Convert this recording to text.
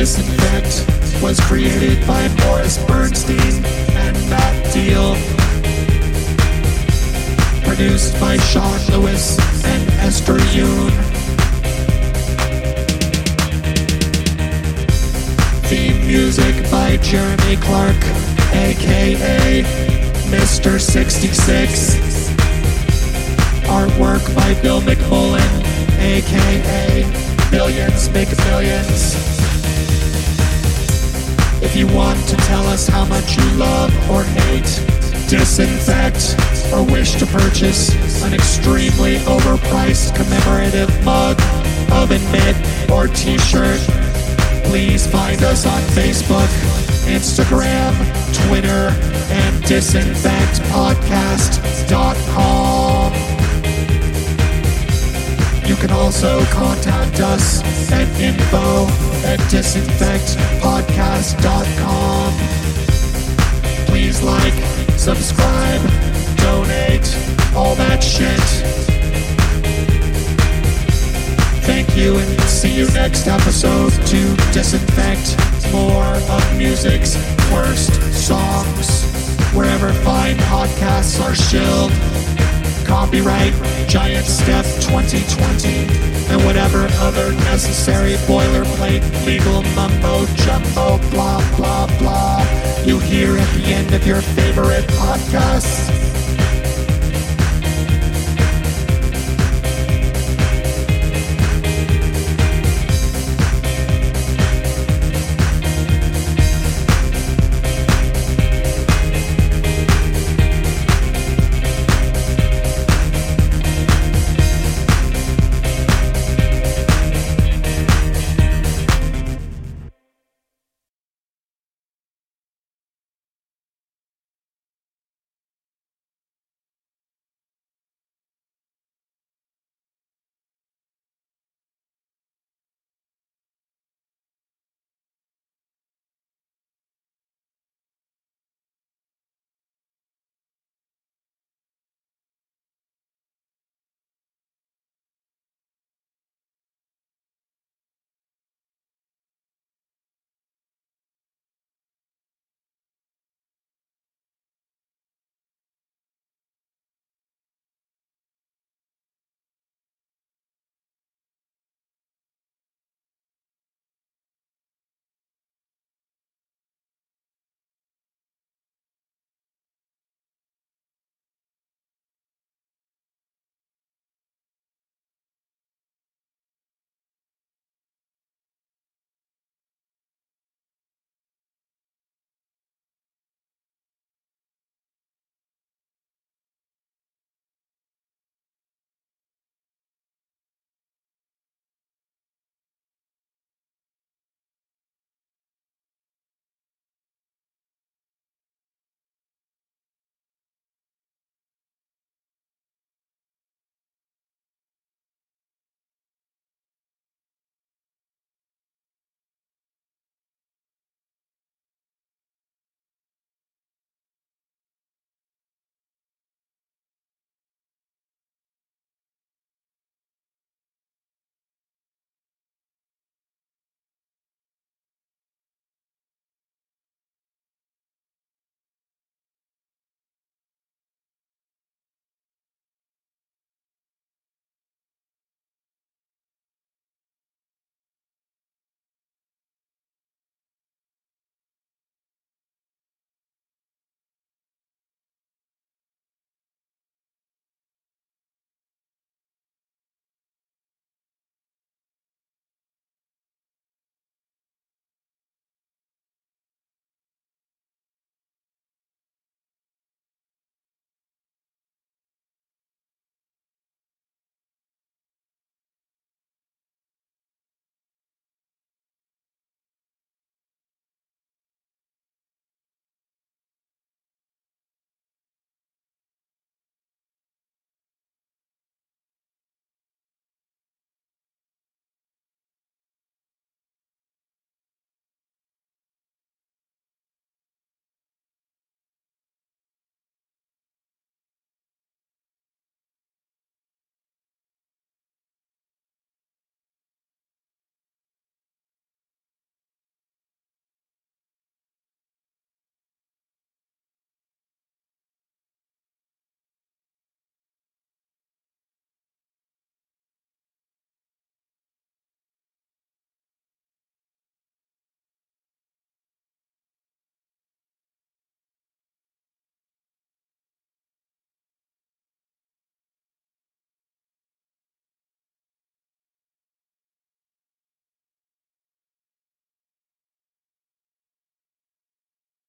Disinfect was created by Morris Bernstein and Matt Deal. Produced by Sean Lewis and Esther Yoon. Theme music by Jeremy Clark, aka Mr. 66. Artwork by Bill McMullen, aka Millions Make Millions. If you want to tell us how much you love or hate, disinfect, or wish to purchase an extremely overpriced commemorative mug, oven mitt, or t-shirt, please find us on Facebook, Instagram, Twitter, and disinfectpodcast.com. You can also contact us at info at disinfectpodcast.com. Please like, subscribe, donate, all that shit. Thank you and see you next episode to disinfect more of music's worst songs. Wherever fine podcasts are shilled. Copyright Giant Step 2020 and whatever other necessary boilerplate legal mumbo jumbo blah blah blah you hear at the end of your favorite podcasts.